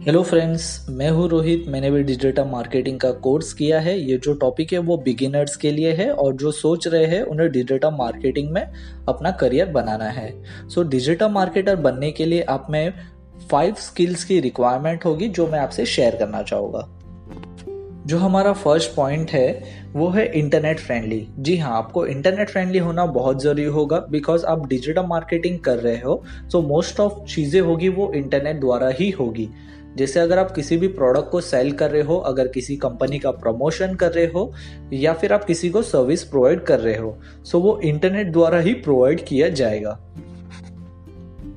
Hello friends मैं हूँ रोहित। मैंने भी डिजिटल मार्केटिंग का कोर्स किया है। ये जो टॉपिक है, वो बिगिनर्स के लिए है और जो सोच रहे हैं, उन्हें डिजिटल मार्केटिंग में अपना करियर बनाना है। सो डिजिटल मार्केटर बनने के लिए आप में फाइव स्किल्स की रिक्वायरमेंट होगी, जो मैं आपसे शेयर करना चाहूँगा। जो हमारा फ़र्स्ट पॉइंट है, वो है इंटरनेट फ्रेंडली जी हाँ आपको इंटरनेट फ्रेंडली होना बहुत ज़रूरी होगा बिकॉज़ आप डिजिटल मार्केटिंग कर रहे हो सो मोस्ट ऑफ़ चीज़ें होगी, वो इंटरनेट द्वारा ही होगी। जैसे अगर आप किसी भी प्रोडक्ट को सेल कर रहे हो, अगर किसी कंपनी का प्रमोशन कर रहे हो, या फिर आप किसी को सर्विस प्रोवाइड कर रहे हो सो वो इंटरनेट द्वारा ही प्रोवाइड किया जाएगा।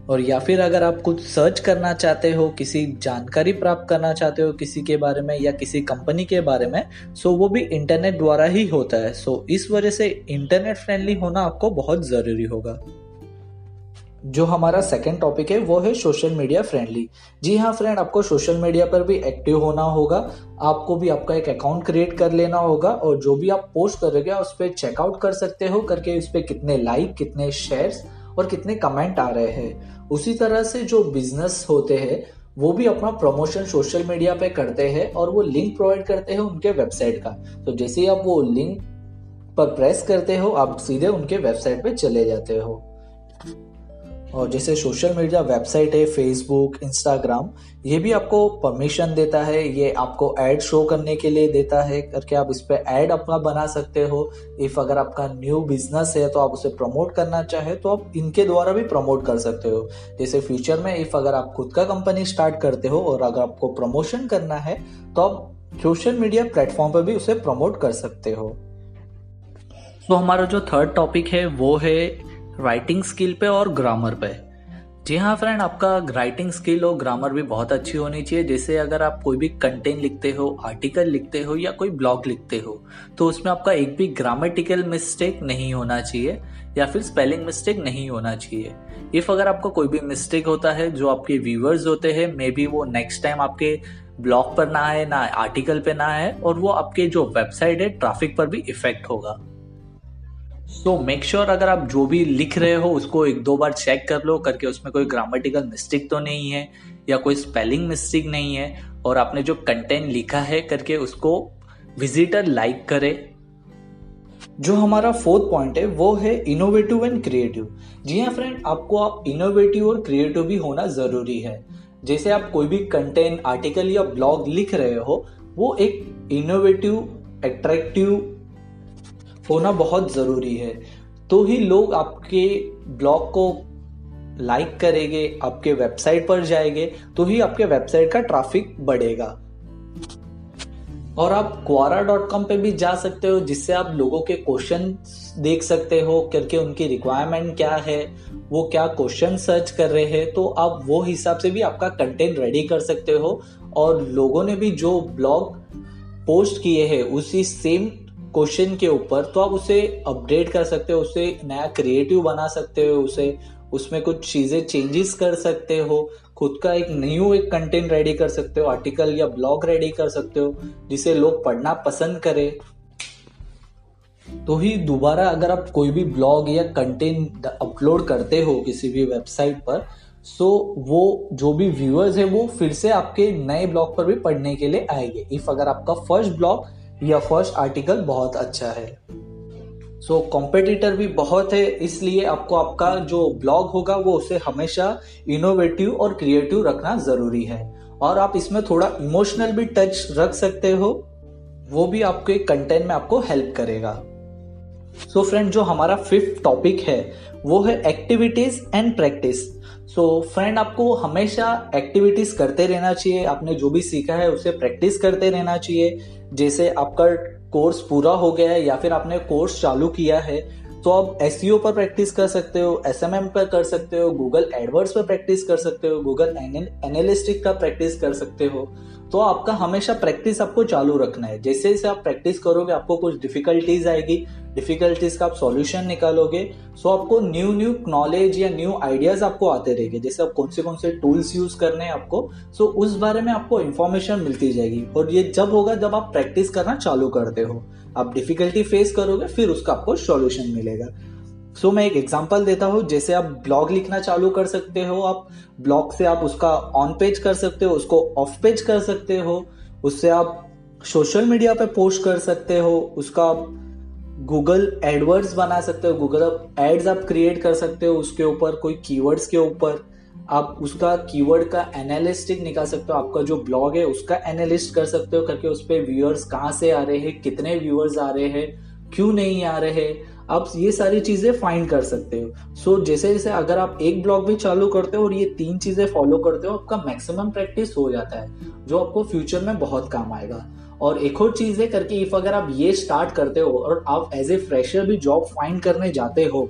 और या फिर अगर आप कुछ सर्च करना चाहते हो, किसी जानकारी प्राप्त करना चाहते हो किसी के बारे में या किसी कंपनी के बारे में सो वो भी इंटरनेट द्वारा ही होता है। सो इस वजह से इंटरनेट फ्रेंडली होना आपको बहुत ज़रूरी होगा। जो हमारा सेकेंड टॉपिक है, वो है सोशल मीडिया फ्रेंडली जी हाँ फ्रेंड आपको सोशल मीडिया पर भी एक्टिव होना होगा। आपको भी आपका एक अकाउंट क्रिएट कर लेना होगा और जो भी आप पोस्ट करोगे उस पर चेकआउट कर सकते हो करके उस पर कितने लाइक कितने शेयर्स और कितने कमेंट आ रहे हैं। उसी तरह से जो बिज़नेस होते हैं, वो भी अपना प्रमोशन सोशल मीडिया पे करते हैं और वो लिंक प्रोवाइड करते हैं उनके वेबसाइट का। तो जैसे ही आप वो लिंक पर प्रेस करते हो, आप सीधे उनके वेबसाइट पे चले जाते हो। और जैसे सोशल मीडिया वेबसाइट है फेसबुक इंस्टाग्राम ये भी आपको परमिशन देता है, ये आपको ऐड शो करने के लिए देता है करके आप इस पर ऐड अपना बना सकते हो। इफ़ अगर आपका न्यू बिज़नेस है तो आप उसे प्रमोट करना चाहे तो आप इनके द्वारा भी प्रमोट कर सकते हो। जैसे फ्यूचर में इफ़ अगर आप खुद का कंपनी स्टार्ट करते हो और अगर आपको प्रमोशन करना है तो आप सोशल मीडिया प्लेटफॉर्म पर भी उसे प्रमोट कर सकते हो। तो हमारा जो थर्ड टॉपिक है, वो है राइटिंग स्किल पे और ग्रामर पे। जी हाँ फ्रेंड आपका राइटिंग स्किल और ग्रामर भी बहुत अच्छी होनी चाहिए। जैसे अगर आप कोई भी कंटेंट लिखते हो आर्टिकल लिखते हो या कोई ब्लॉग लिखते हो तो उसमें आपका एक भी ग्रामेटिकल मिस्टेक नहीं होना चाहिए या फिर स्पेलिंग मिस्टेक नहीं होना चाहिए। इफ़ अगर आपको कोई भी मिस्टेक होता है, जो आपके व्यूवर्स होते हैं मे बी वो नेक्स्ट टाइम आपके ब्लॉग पर ना आए, ना आर्टिकल पे ना आए, और वो आपके जो वेबसाइट है ट्रैफ़िक पर भी इफ़ेक्ट होगा। सो मेक श्योर अगर आप जो भी लिख रहे हो, उसको एक दो बार चेक कर लो, करके उसमें कोई ग्रामेटिकल मिस्टेक तो नहीं है, या कोई स्पेलिंग मिस्टेक नहीं है, और आपने जो कंटेंट लिखा है, करके उसको विजिटर लाइक करे। जो हमारा फोर्थ पॉइंट है, वो है इनोवेटिव एंड क्रिएटिव जी हाँ फ्रेंड आपको आप इनोवेटिव और क्रिएटिव भी होना ज़रूरी है। जैसे आप कोई भी कंटेंट आर्टिकल या ब्लॉग लिख रहे हो, वो एक इनोवेटिव अट्रैक्टिव होना बहुत ज़रूरी है। तो ही लोग आपके ब्लॉग को लाइक करेंगे, आपके वेबसाइट पर जाएँगे तो ही आपके वेबसाइट का ट्रैफ़िक बढ़ेगा। और आप क्वारा डॉट कॉम पर भी जा सकते हो, जिससे आप लोगों के क्वेश्चन देख सकते हो, करके उनकी रिक्वायरमेंट क्या है, वो क्या क्वेश्चन सर्च कर रहे हैं तो आप वो हिसाब से भी आपका कंटेंट रेडी कर सकते हो। और लोगों ने भी जो ब्लॉग पोस्ट किए हैं, उसी सेम क्वेश्चन के ऊपर तो आप उसे अपडेट कर सकते हो, उसे नया क्रिएटिव बना सकते हो, उसे उसमें कुछ चीज़ें चेंजेस कर सकते हो, खुद का एक न्यू एक कंटेंट रेडी कर सकते हो आर्टिकल या ब्लॉग रेडी कर सकते हो, जिसे लोग पढ़ना पसंद करें। तो ही दोबारा अगर आप कोई भी ब्लॉग या कंटेंट अपलोड करते हो किसी भी वेबसाइट पर सो वो जो भी व्यूअर्स है, वो फिर से आपके नए ब्लॉग पर भी पढ़ने के लिए आएँगे। इफ़ अगर आपका फ़र्स्ट ब्लॉग या फ़र्स्ट आर्टिकल बहुत अच्छा है। सो so, कॉम्पिटिटर भी बहुत है इसलिए आपको आपका जो ब्लॉग होगा वो उसे हमेशा इनोवेटिव और क्रिएटिव रखना ज़रूरी है। और आप इसमें थोड़ा इमोशनल भी टच रख सकते हो वो भी आपके कंटेंट में आपको हेल्प करेगा। सो so फ्रेंड जो हमारा फिफ्थ टॉपिक है, वो है activities and practice so friend आपको हमेशा एक्टिविटीज़ करते रहना चाहिए। आपने जो भी सीखा है, उसे प्रैक्टिस करते रहना चाहिए। जैसे आपका कोर्स पूरा हो गया है या फिर आपने कोर्स चालू किया है तो आप एस e पर प्रैक्टिस कर सकते हो एस एम एम पर कर सकते हो गूगल एडवर्ड्स पर प्रैक्टिस कर सकते हो गूगल एनालिस्टिक का प्रैक्टिस कर सकते हो। तो आपका हमेशा प्रैक्टिस आपको चालू रखना है। जैसे जैसे आप प्रैक्टिस करोगे, आपको कुछ डिफिकल्टीज आएगी। डिफिकल्टीज का आप सॉल्यूशन निकालोगे। सो आपको न्यू न्यू नॉलेज या न्यू आइडियाज़ आपको आते रहेंगे। जैसे आप कौन से कौन से टूल्स यूज़ करने हैं आपको। सो उस बारे में आपको इन्फॉर्मेशन मिलती जाएगी। और ये जब होगा, जब आप प्रैक्टिस करना चालू करते हो। आप डिफिकल्टी फेस करोगे, फिर उसका आपको सॉल्यूशन मिलेगा। सो so, मैं एक एग्जांपल देता हूँ जैसे आप ब्लॉग लिखना चालू कर सकते हो आप ब्लॉग से आप उसका ऑन पेज कर सकते हो उसको ऑफ़ पेज कर सकते हो उससे आप सोशल मीडिया पे पोस्ट कर सकते हो उसका आप गूगल एडवर्ड्स बना सकते हो गूगल एड्स आप क्रिएट कर सकते हो उसके ऊपर कोई कीवर्ड्स के ऊपर आप उसका कीवर्ड का एनालिस्टिक निकाल सकते हो आपका जो ब्लॉग है उसका एनालिस्ट कर सकते हो करके उस पर व्यूअर्स कहाँ से आ रहे हैं कितने व्यूअर्स आ रहे हैं क्यों नहीं आ रहे आप ये सारी चीज़ें फाइंड कर सकते हो। सो so, जैसे जैसे अगर आप एक ब्लॉग भी चालू करते हो और ये तीन चीज़ें फॉलो करते हो आपका मैक्सिमम प्रैक्टिस हो जाता है जो आपको फ्यूचर में बहुत काम आएगा। और एक और चीज़ है करके इफ़ अगर आप ये स्टार्ट करते हो और आप एज ए फ्रेशर भी जॉब फाइंड करने जाते हो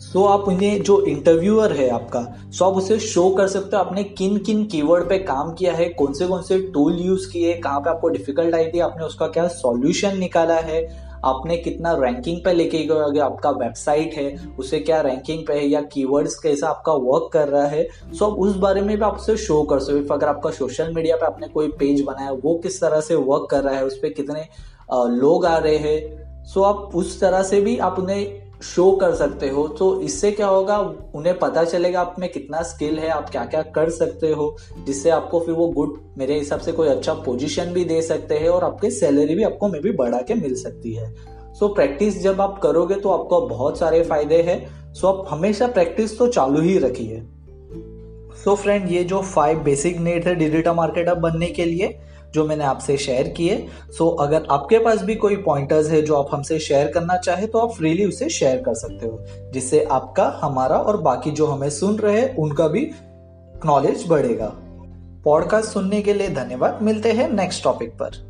सो so, आप उन्हें जो इंटरव्यूअर है आपका सो so आप उसे शो कर सकते हो आपने किन किन कीवर्ड पे काम किया है कौन से कौन से टूल यूज़ किए कहाँ पे आपको डिफ़िकल्ट आई थी आपने उसका क्या सॉल्यूशन निकाला है आपने कितना रैंकिंग पे लेके गए अगर आपका वेबसाइट है, उसे क्या रैंकिंग पे है या कीवर्ड्स कैसा आपका वर्क कर रहा है? सो आप उस बारे में भी आपसे शो कर सकते अगर आपका सोशल मीडिया पे आपने कोई पेज बनाया, वो किस तरह से वर्क कर रहा है, उस पर कितने लोग आ रहे हैं? सो आप उस तरह से भी आप उन्हें शो कर सकते हो तो इससे क्या होगा उन्हें पता चलेगा आप में कितना स्किल है आप क्या क्या कर सकते हो जिससे आपको फिर वो गुड मेरे हिसाब से कोई अच्छा पोजीशन भी दे सकते हैं और आपकी सैलरी भी आपको मे भी बढ़ा के मिल सकती है। सो so, प्रैक्टिस जब आप करोगे तो आपको बहुत सारे फ़ायदे हैं। सो so, आप हमेशा प्रैक्टिस तो चालू ही रखिए। सो फ्रेंड ये जो फाइव बेसिक नीड है डिजिटल मार्केटर बनने के लिए जो मैंने आपसे शेयर किए। सो अगर आपके पास भी कोई पॉइंटर्स है जो आप हमसे शेयर करना चाहे तो आप फ्रीली उसे शेयर कर सकते हो, जिससे आपका, हमारा और बाकी जो हमें सुन रहे हैं, उनका भी नॉलेज बढ़ेगा। पॉडकास्ट सुनने के लिए धन्यवाद। मिलते हैं नेक्स्ट टॉपिक पर।